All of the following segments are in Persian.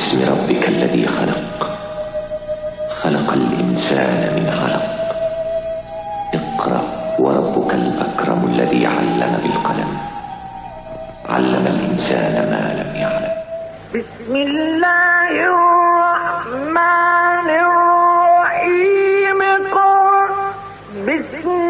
باسم ربك الذي خلق. خلق الإنسان من علق. اقرأ وربك الأكرم الذي علم بالقلم. علم الإنسان ما لم يعلم. بسم الله الرحمن الرحيم. قل بسم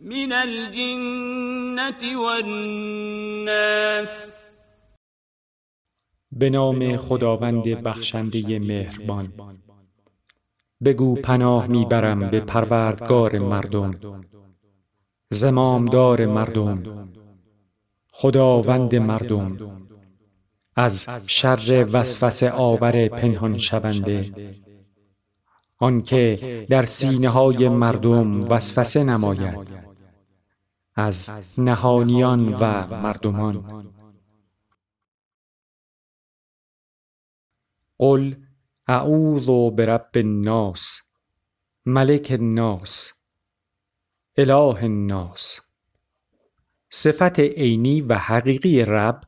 من الجنة والناس. به نام خداوند بخشنده مهربان. بگو پناه می‌برم به پروردگار مردم. زمامدار مردم. خداوند مردم. از شر وسوسه آور پنهان شونده. آنکه در سینه های مردم وسوسه نماید. از نهانیان و مردمان. قل اعوذ برب الناس ملک الناس اله الناس. صفت عینی و حقیقی رب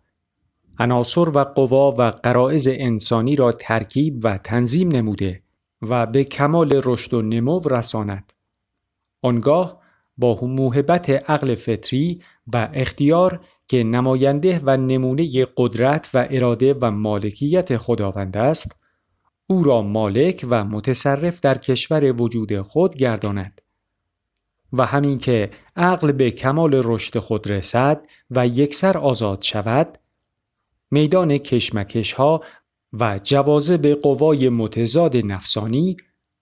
عناصر و قوا و قرائز انسانی را ترکیب و تنظیم نموده. و به کمال رشد و نمو رساند. آنگاه با موهبت عقل فطری و اختیار که نماینده و نمونه قدرت و اراده و مالکیت خداوند است او را مالک و متصرف در کشور وجود خود گرداند. و همین که عقل به کمال رشد خود رسد و یکسر آزاد شود میدان کشمکش ها و جوازب قوای متضاد نفسانی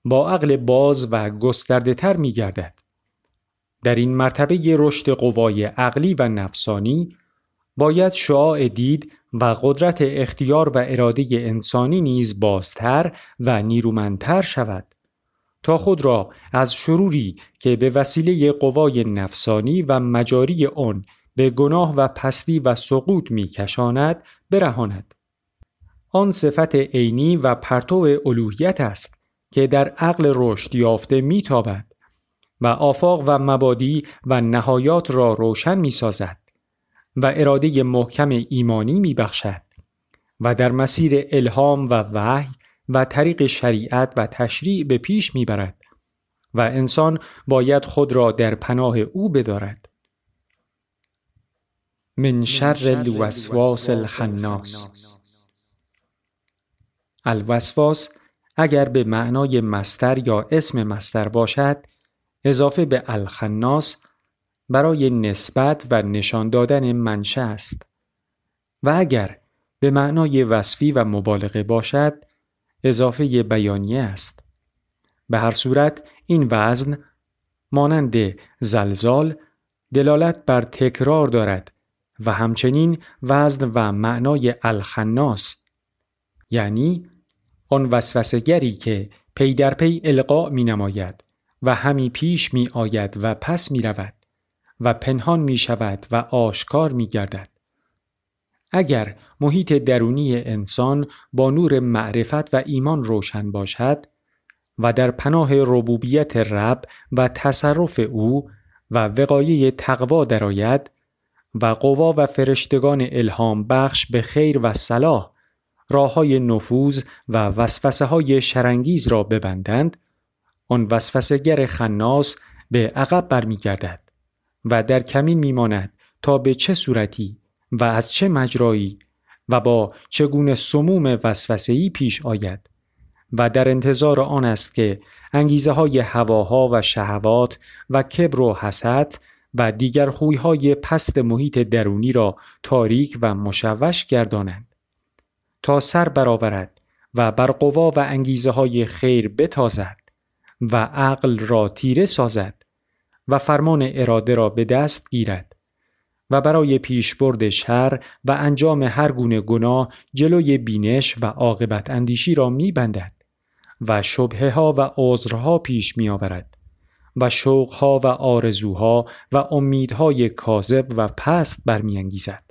با عقل باز و گسترده تر می گردد. در این مرتبه رشد قوای عقلی و نفسانی باید شعاع دید و قدرت اختیار و اراده انسانی نیز بازتر و نیرومندتر شود تا خود را از شروری که به وسیله قوای نفسانی و مجاری آن به گناه و پستی و سقوط می کشاند برهاند. آن صفت عینی و پرتو الوهیت است که در عقل رشد یافته میتابد و آفاق و مبادی و نهایات را روشن می سازد و اراده محکم ایمانی می بخشد و در مسیر الهام و وحی و طریق شریعت و تشریع به پیش می برد و انسان باید خود را در پناه او بدارد. من شر الوسواس الخناس الوسواس اگر به معنای مستر یا اسم مستر باشد اضافه به الخناس برای نسبت و نشان دادن منشه است. و اگر به معنای وصفی و مبالغه باشد اضافه بیانیه است. به هر صورت این وزن مانند زلزال دلالت بر تکرار دارد و همچنین وزن و معنای الخناس یعنی آن وسوسگری که پی در پی القا می نماید و همی پیش می آید و پس می رود و پنهان می شود و آشکار می گردد. اگر محیط درونی انسان با نور معرفت و ایمان روشن باشد و در پناه ربوبیت رب و تصرف او و وقایه تقوا درآید و قوا و فرشتگان الهام بخش به خیر و صلاح راه های نفوذ و وسوسه های شرنگیز را ببندند آن وسوسگر خناس به عقب برمیگردد و در کمین میماند تا به چه صورتی و از چه مجرایی و با چگونه سموم وسوسه‌ای پیش آید و در انتظار آن است که انگیزه های هواها و شهوات و کبر و حسد و دیگر خویهای پست محیط درونی را تاریک و مشوش گردانند. تا سر برآورد و بر قوا و انگیزه های خیر بتازد و عقل را تیره سازد و فرمان اراده را به دست گیرد و برای پیشبرد شر و انجام هر گونه گناه جلوی بینش و عاقبت اندیشی را میبندد و شبهه ها و عذرها پیش می آورد و شوقها و آرزوها و امیدهای کاذب و پست برمیانگیزد.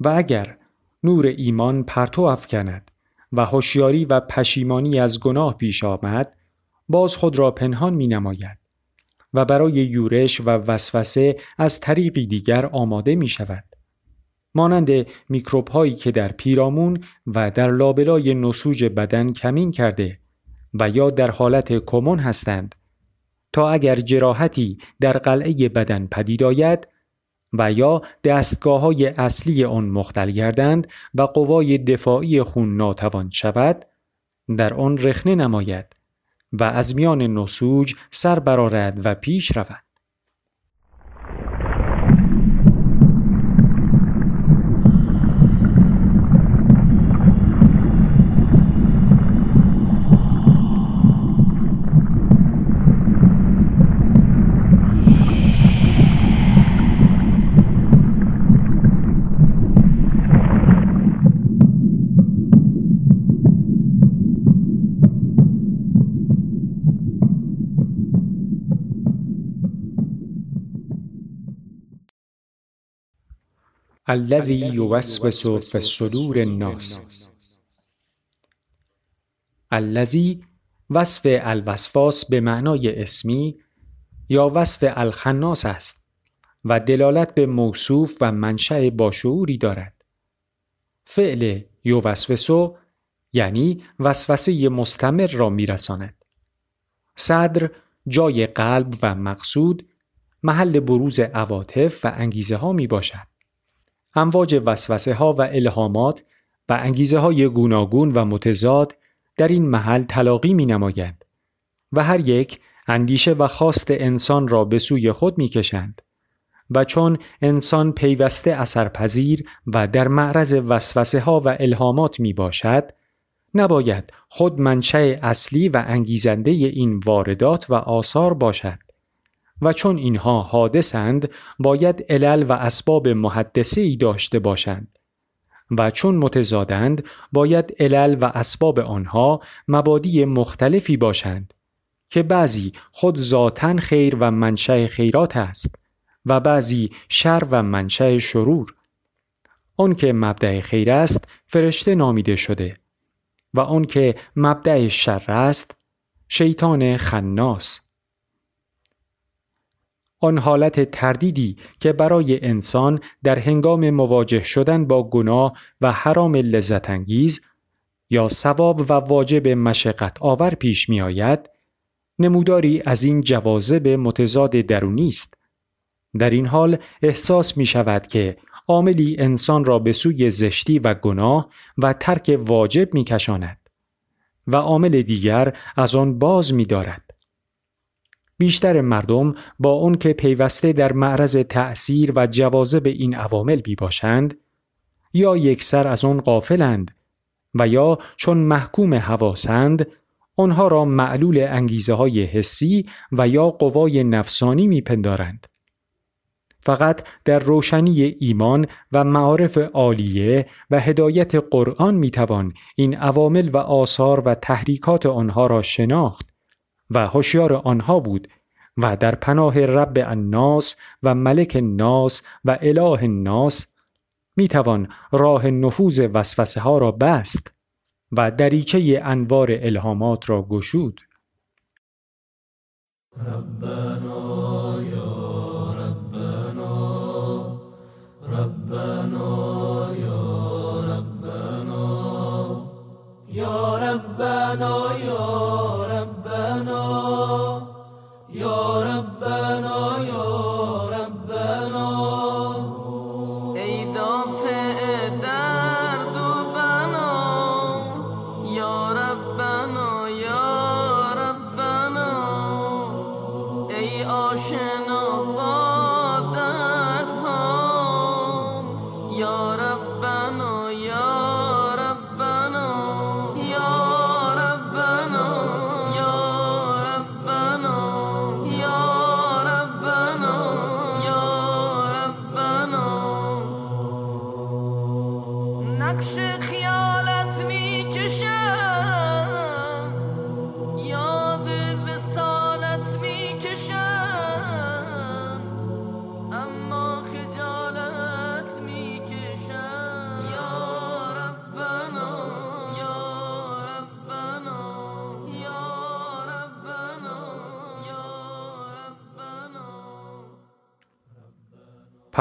و اگر نور ایمان پرتو افکند و هوشیاری و پشیمانی از گناه پیش آمد باز خود را پنهان می نماید و برای یورش و وسوسه از طریقی دیگر آماده می شود. مانند میکروب هایی که در پیرامون و در لابلای نسوج بدن کمین کرده و یا در حالت کمون هستند تا اگر جراحتی در قلعه بدن پدید آید و یا دستگاه های اصلی آن مختل گردند و قوای دفاعی خون ناتوان شود در آن رخنه نماید و از میان نسوج سر برارد و پیش رود. الذي يوسوس في الصدور الناس الذي وصف الوسواس به معنای اسمی یا وصف الخناس است و دلالت به موصوف و منشأ باشعوری دارد. فعل یوسوسو یعنی وسوسه مستمر را میرساند. صدر جای قلب و مقصود محل بروز عواطف و انگیزه ها می باشد. امواج وسوسه ها و الهامات و انگیزه های گوناگون و متضاد در این محل تلاقی می نمایند و هر یک اندیشه و خواست انسان را به سوی خود می کشند. و چون انسان پیوسته اثرپذیر و در معرض وسوسه ها و الهامات می باشد، نباید خود منشأ اصلی و انگیزنده این واردات و آثار باشد. و چون اینها حادثند باید علل و اسباب محدثه ای داشته باشند. و چون متضادند باید علل و اسباب آنها مبادی مختلفی باشند که بعضی خود ذاتا خیر و منشأ خیرات است و بعضی شر و منشأ شرور. آن که مبدع خیر است فرشته نامیده شده و آن که مبدع شر است شیطان خناس. آن حالت تردیدی که برای انسان در هنگام مواجه شدن با گناه و حرام لذت انگیز یا ثواب و واجب مشقت آور پیش می آید، نموداری از این جوازب متضاد درونی است. در این حال احساس می شود که عاملی انسان را به سوی زشتی و گناه و ترک واجب می کشاند و عامل دیگر از آن باز می دارد. بیشتر مردم با اون که پیوسته در معرض تأثیر و جوازب این عوامل بی باشند یا یکسر از آن غافلند و یا چون محکوم حواسند آنها را معلول انگیزه های حسی و یا قوای نفسانی میپندارند. فقط در روشنی ایمان و معارف عالیه و هدایت قرآن می‌توان این عوامل و آثار و تحریکات آنها را شناخت و هوشیار آنها بود و در پناه رب الناس و ملک الناس و اله الناس می توان راه نفوذ وسوسه ها را بست و دریچه انوار الهامات را گشود. ربنا یا ربنا ربنا یا ربنا یا ای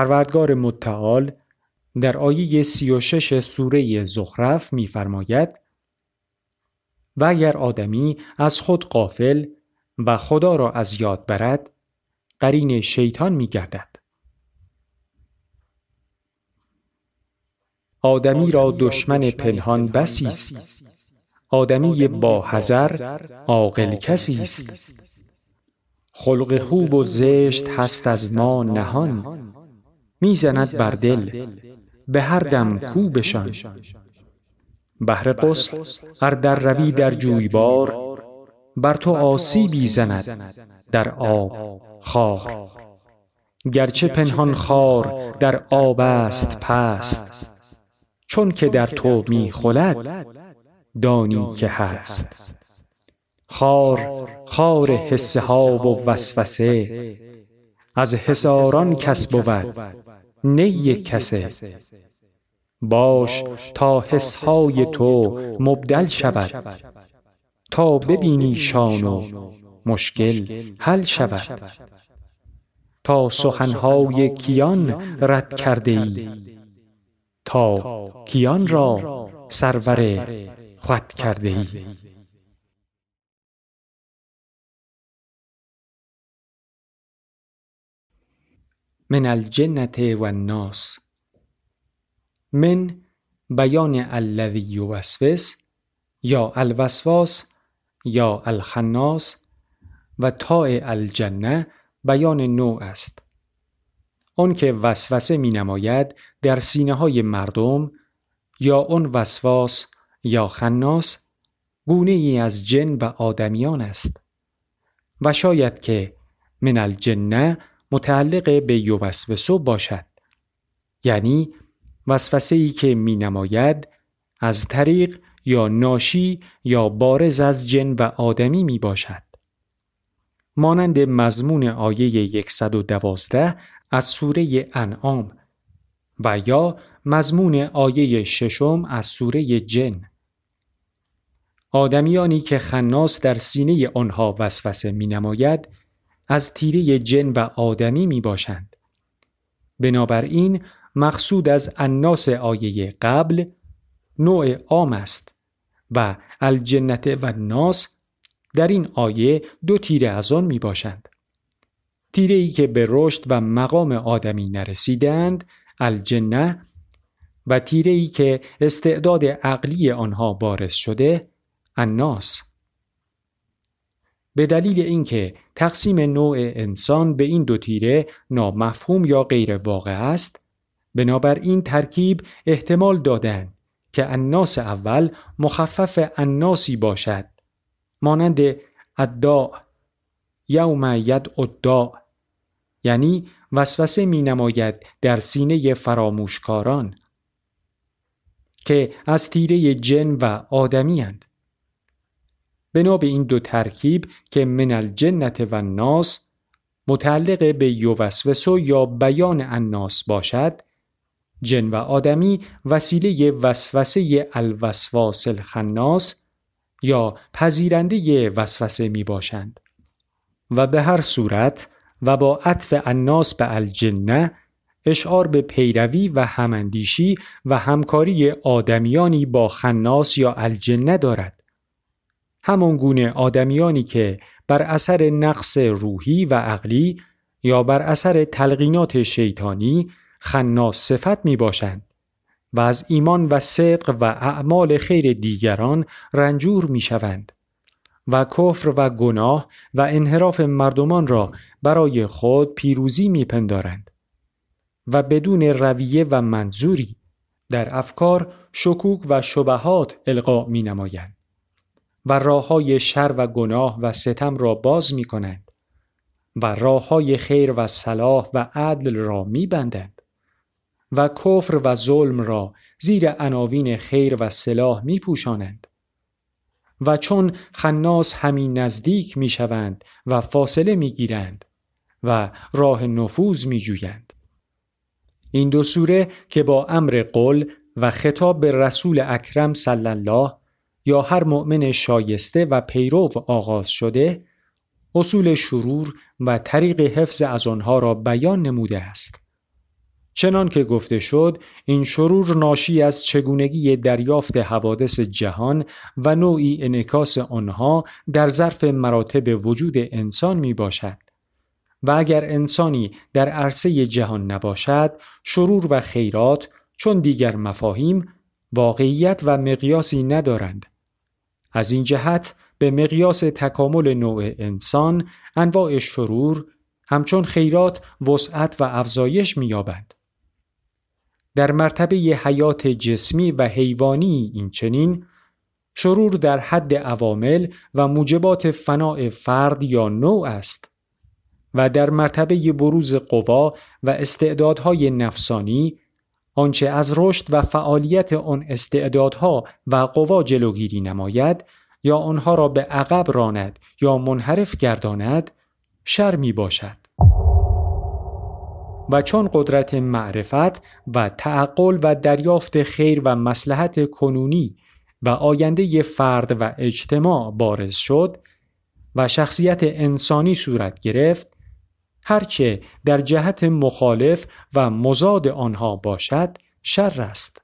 پروردگار متعال در آیه 36 سوره زخرف می‌فرماید و اگر آدمی از خود قافل و خدا را از یاد برد قرین شیطان می‌گردد. آدمی را دشمن پنهان بسی است. آدمی با حذر عاقل کسی است. خلق خوب و زشت هست از ما نهان. می‌زند بر دل به هر دم کوبشان بهر غسل هر در روی در جویبار بر تو آسیبی زند در آب خار. گرچه پنهان خار در آب است پست چون که در تو می خلد دانی که هست. خار خار حسه ها و وسوسه از حساران کس بود نه یک کسه. باش تا حسهای تو مبدل شود. تا ببینی شان و مشکل حل شود. تا سخنهای کیان رد کرده ای تا کیان را سرور خود کرده ای من الجنة و الناس من بیان الذی یوسوس یا الوسواس یا الخناس و تاء الجنه بیان نوع است. آن که وسوسه می نماید در سینه های مردم یا آن وسواس یا خناس گونه ای از جن و آدمیان است. و شاید که من الجنه متعلق به یوسوسو باشد یعنی وسوسه ای که می نماید از طریق یا ناشی یا بارز از جن و آدمی می باشد. مانند مضمون آیه 112 از سوره انعام و یا مضمون آیه ششم از سوره جن آدمیانی که خناس در سینه آنها وسوسه می نماید از تیره جن و آدمی می باشند. بنابراین مقصود از الناس آیه قبل نوع عام است و الجنت و ناس در این آیه دو تیره از آن می باشند. تیره ای که به رشد و مقام آدمی نرسیدند الجنه و تیره ای که استعداد عقلی آنها بارز شده الناس به دلیل اینکه تقسیم نوع انسان به این دو تیره نامفهوم یا غیر واقع است بنابراین ترکیب احتمال دادند که الناس اول مخفف الناسی باشد مانند ادعا یوم ید ادعا یعنی وسوسه می نماید در سینه فراموشکاران که از تیره جن و آدمی هند. بنا به این دو ترکیب که من الجنت و الناس متعلق به یوسوسو یا بیان الناس باشد جن و آدمی وسیله وسوسه الوسواس الخناس یا پذیرنده وسوسه می باشند و به هر صورت و با عطف الناس به الجنه اشعار به پیروی و هماندیشی و همکاری آدمیانی با خناس یا الجنه دارد. همان گونه آدمیانی که بر اثر نقص روحی و عقلی یا بر اثر تلقینات شیطانی خناس صفت می باشند و از ایمان و صدق و اعمال خیر دیگران رنجور می شوند و کفر و گناه و انحراف مردمان را برای خود پیروزی می پندارند و بدون رویه و منظوری در افکار شکوک و شبهات القا می نمایند و راه های شر و گناه و ستم را باز می کنند و راه های خیر و صلاح و عدل را می بندند و کفر و ظلم را زیر عناوین خیر و صلاح می پوشانند. و چون خناس همین نزدیک می شوند و فاصله می گیرند و راه نفوذ می جویند. این دو سوره که با امر قل و خطاب به رسول اکرم صلی الله یا هر مؤمن شایسته و پیرو آغاز شده اصول شرور و طریق حفظ از آنها را بیان نموده است. چنان که گفته شد این شرور ناشی از چگونگی دریافت حوادث جهان و نوعی انکاس آنها در ظرف مراتب وجود انسان می باشد. و اگر انسانی در عرصه جهان نباشد شرور و خیرات چون دیگر مفاهیم واقعیت و مقیاسی ندارند از این جهت به مقیاس تکامل نوع انسان انواع شرور همچون خیرات وسعت و افزایش می‌یابند. در مرتبه حیات جسمی و حیوانی این چنین شرور در حد عوامل و موجبات فناع فرد یا نوع است و در مرتبه بروز قوا و استعدادهای نفسانی آنچه از رشد و فعالیت آن استعدادها و قوا جلوگیری نماید یا آنها را به عقب راند یا منحرف گرداند شر می باشد. و چون قدرت معرفت و تعقل و دریافت خیر و مسلحت کنونی و آینده فرد و اجتماع بارز شد و شخصیت انسانی صورت گرفت هرچه در جهت مخالف و مزاد آنها باشد شر است.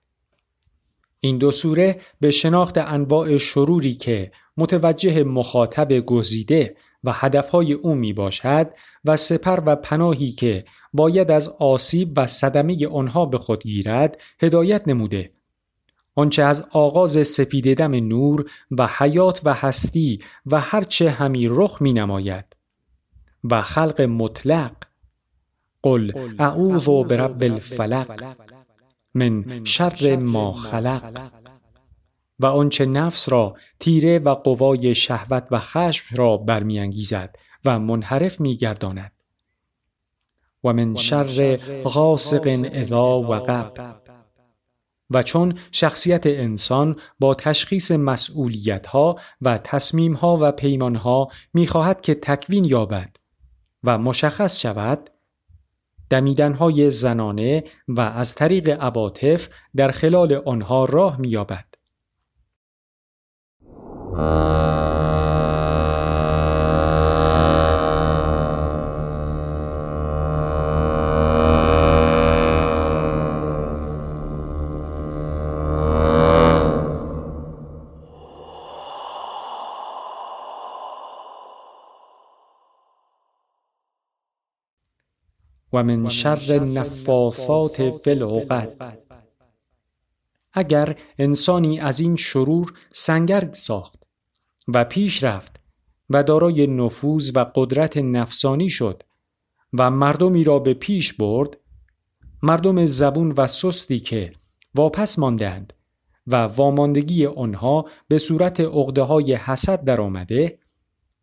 این دو سوره به شناخت انواع شروری که متوجه مخاطب گزیده و هدفهای او می باشد و سپر و پناهی که باید از آسیب و صدمه آنها به خود گیرد هدایت نموده. آنچه از آغاز سپیددم نور و حیات و هستی و هرچه همی رخ می نماید و خلق مطلق. قل اعوذ برب الفلق من شر ما خلق. و آنچه نفس را تیره و قوای شهوت و خشم را برمیانگیزد و منحرف میگرداند. و من شر غاسق اذا وقب. و چون شخصیت انسان با تشخیص مسئولیت ها و تصمیم ها و پیمان ها می‌خواهد که تکوین یابد و مشخص شود دمیدن های زنانه و از طریق عواطف در خلال آنها راه مییابد. و من شر نفاثات فی العقد. اگر انسانی از این شرور سنگر ساخت و پیش رفت و دارای نفوذ و قدرت نفسانی شد و مردمی را به پیش برد مردم زبون و سستی که واپس ماندند و واماندگی آنها به صورت عقده های حسد در آمده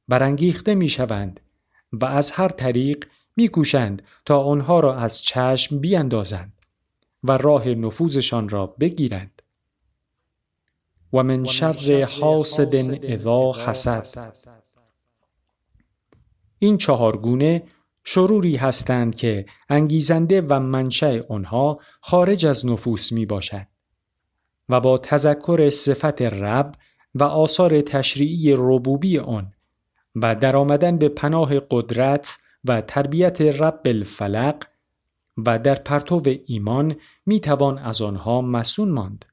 برانگیخته می شوند و از هر طریق میکوشند تا آنها را از چشم بیاندازند و راه نفوذشان را بگیرند. و من شر حاسد اذا حسد. این چهارگونه شروری هستند که انگیزنده و منشأ آنها خارج از نفوس می باشد و با تذکر صفت رب و آثار تشریعی ربوبی آن و در آمدن به پناه قدرت و تربیت رب الفلق و در پرتو ایمان می توان از آنها مسون ماند.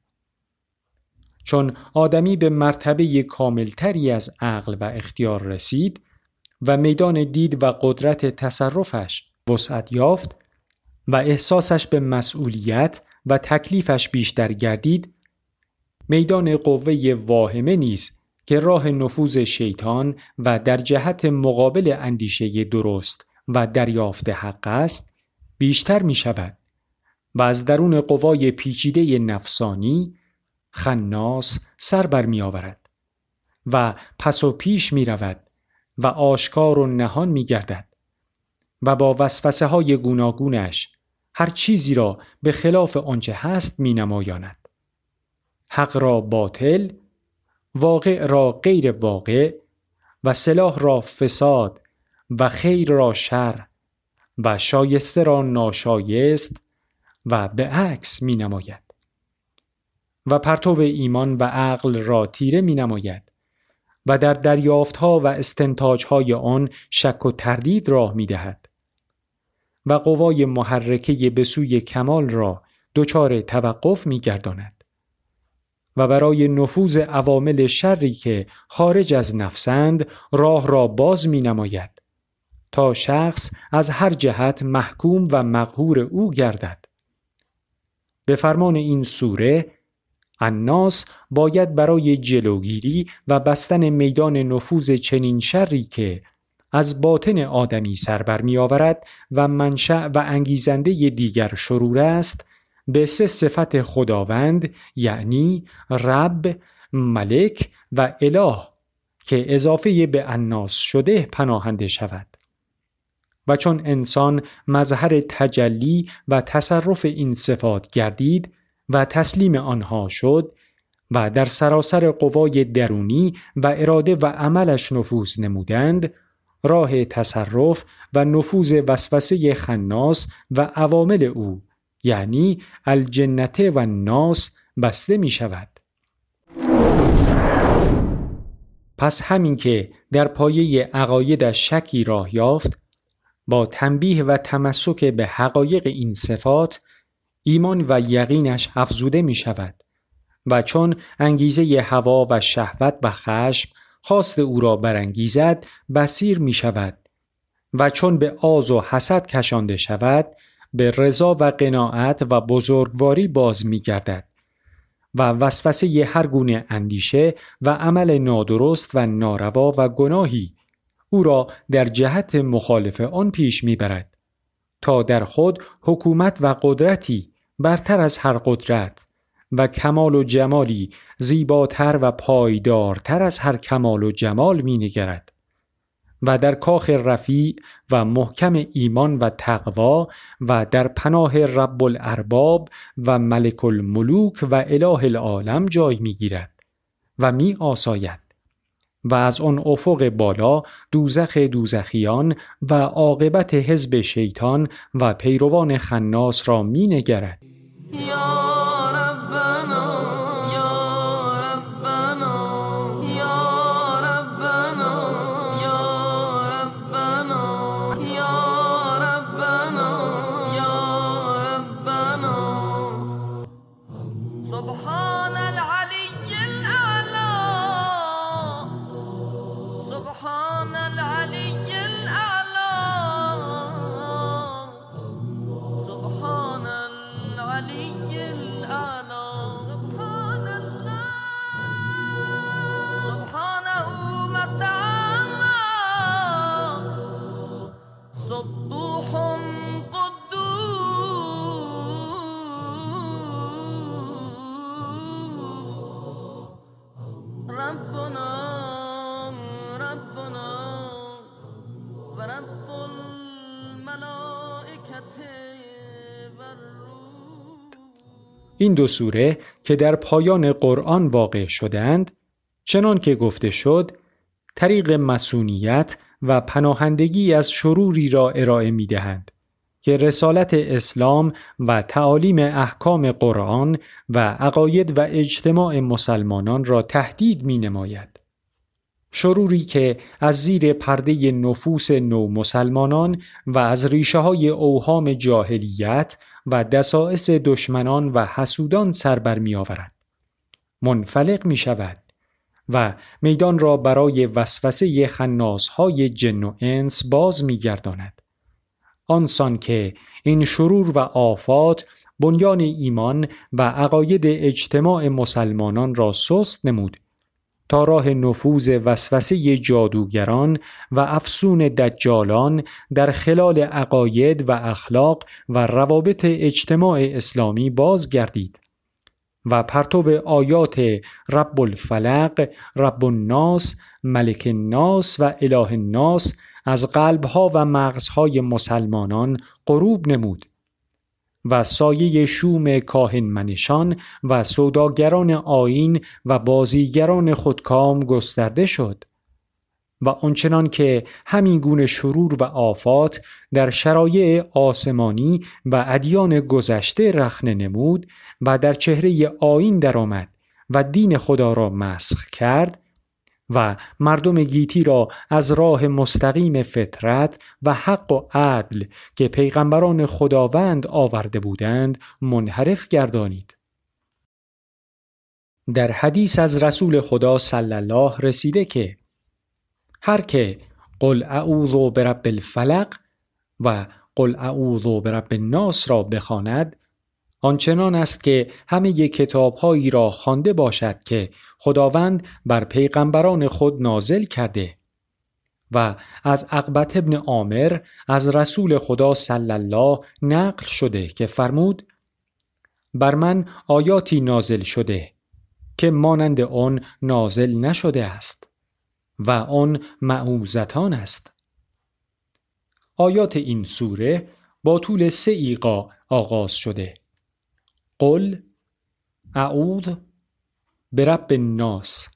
چون آدمی به مرتبه کاملتری از عقل و اختیار رسید و میدان دید و قدرت تصرفش وسعت یافت و احساسش به مسئولیت و تکلیفش بیشتر گردید میدان قوه واهمه نیز که راه نفوذ شیطان و در جهت مقابل اندیشه درست و دریافت حق است بیشتر می شود و از درون قوای پیچیده نفسانی خناس سر بر می آورد و پس و پیش می رود و آشکار و نهان می گردد و با وسوسه های گوناگونش هر چیزی را به خلاف آنچه هست می نمایاند. حق را باطل، واقع را غیر واقع و سلاح را فساد و خیر را شر و شایسته را ناشایست و به عکس می نماید. و پرتو ایمان و عقل را تیره می نماید و در دریافت ها و استنتاج های آن شک و تردید راه می دهد و قوای محرکه به سوی کمال را دچار توقف می گرداند و برای نفوذ عوامل شری که خارج از نفسند راه را باز می نماید تا شخص از هر جهت محکوم و مقهور او گردد. به فرمان این سوره الناس باید برای جلوگیری و بستن میدان نفوذ چنین شری که از باطن آدمی سربر می آورد و منشأ و انگیزنده دیگر شرور است به سه صفت خداوند یعنی رب، ملک و اله که اضافه به الناس شده پناهنده شود. و چون انسان مظهر تجلی و تصرف این صفات گردید و تسلیم آنها شد و در سراسر قوای درونی و اراده و عملش نفوذ نمودند راه تصرف و نفوذ وسوسه خناس و عوامل او یعنی الجنته و ناس بسته می شود. پس همین که در پایه عقایدش شکی راه یافت با تنبیه و تمسک به حقایق این صفات ایمان و یقینش افزوده می شود و چون انگیزه هوا و شهوت و خشم خواست او را برانگیزد بسیر می شود و چون به آز و حسد کشانده شود به رضا و قناعت و بزرگواری باز می گردد و وسوسه هر گونه اندیشه و عمل نادرست و ناروا و گناهی او را در جهت مخالف آن پیش می‌برد تا در خود حکومت و قدرتی برتر از هر قدرت و کمال و جمالی زیباتر و پایدارتر از هر کمال و جمال می نگرد و در کاخ رفیع و محکم ایمان و تقوا و در پناه رب الارباب و ملک الملوک و اله العالم جای می گیرد و می آساید و از آن افق بالا دوزخ دوزخیان و عاقبت حزب شیطان و پیروان خناس را می نگرد. این دو سوره که در پایان قرآن واقع شدند چنان که گفته شد طریق مسونیت و پناهندگی از شروری را ارائه می دهند که رسالت اسلام و تعالیم احکام قرآن و عقاید و اجتماع مسلمانان را تهدید می نماید. شروری که از زیر پرده نفوس نو مسلمانان و از ریشه های اوهام جاهلیت و دسائس دشمنان و حسودان سر بر می آورد. منفلق می شود و میدان را برای وسوسه های جن و انس باز می گرداند. آنسان که این شرور و آفات بنیان ایمان و عقاید اجتماع مسلمانان را سست نمود تا راه نفوذ وسوسه جادوگران و افسون دجالان در خلال عقاید و اخلاق و روابط اجتماع اسلامی باز گردید و پرتو آیات رب الفلق، رب الناس، ملک الناس و اله الناس از قلبها و مغزهای مسلمانان غروب نمود. و سایه شوم کاهن منشان و سوداگران آین و بازیگران خودکام گسترده شد. و آنچنان که همین گونه شرور و آفات در شرایع آسمانی و ادیان گذشته رخنه نمود و در چهره آین درآمد و دین خدا را مسخ کرد و مردم گیتی را از راه مستقیم فطرت و حق و عدل که پیغمبران خداوند آورده بودند منحرف گردانید. در حدیث از رسول خدا صلی الله رسیده که هر که قل اعوذ برب الفلق و قل اعوذ برب الناس را بخواند آنچنان است که همه کتابهایی را خوانده باشد که خداوند بر پیغمبران خود نازل کرده. و از عقبت ابن عامر از رسول خدا صلی الله نقل شده که فرمود بر من آیاتی نازل شده که مانند آن نازل نشده است و آن معوزتان است. آیات این سوره با طول سه ایقا آغاز شده. قل اعوذ برب الناس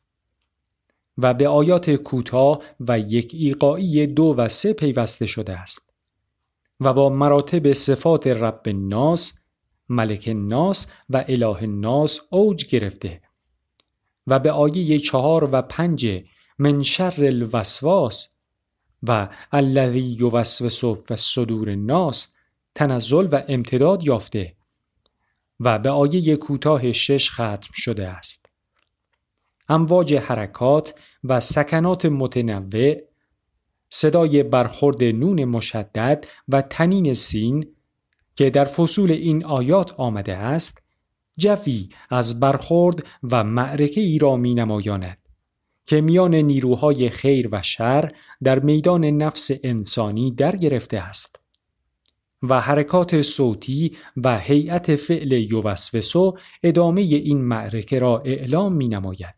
و به آیات کوتاه و یک ایقایی دو و سه پیوسته شده است و با مراتب صفات رب الناس ملک الناس و اله الناس اوج گرفته و به آیه چهار و پنج من شر الوسواس و الذی یوسوس فی صدور الناس تنزل و امتداد یافته و به آیه کوتاه شش ختم شده است. امواج حرکات و سکنات متنوع صدای برخورد نون مشدد و تنین سین که در فصول این آیات آمده است جفی از برخورد و معرکه ای را می نمایاند که میان نیروهای خیر و شر در میدان نفس انسانی در گرفته است. و حرکات صوتی و هیئت فعل یوسوسو ادامه این معرکه را اعلام می نماید.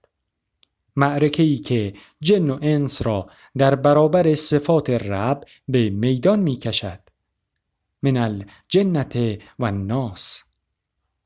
معرکه ای که جن و انس را در برابر صفات رب به میدان می کشد. من الجنت و الناس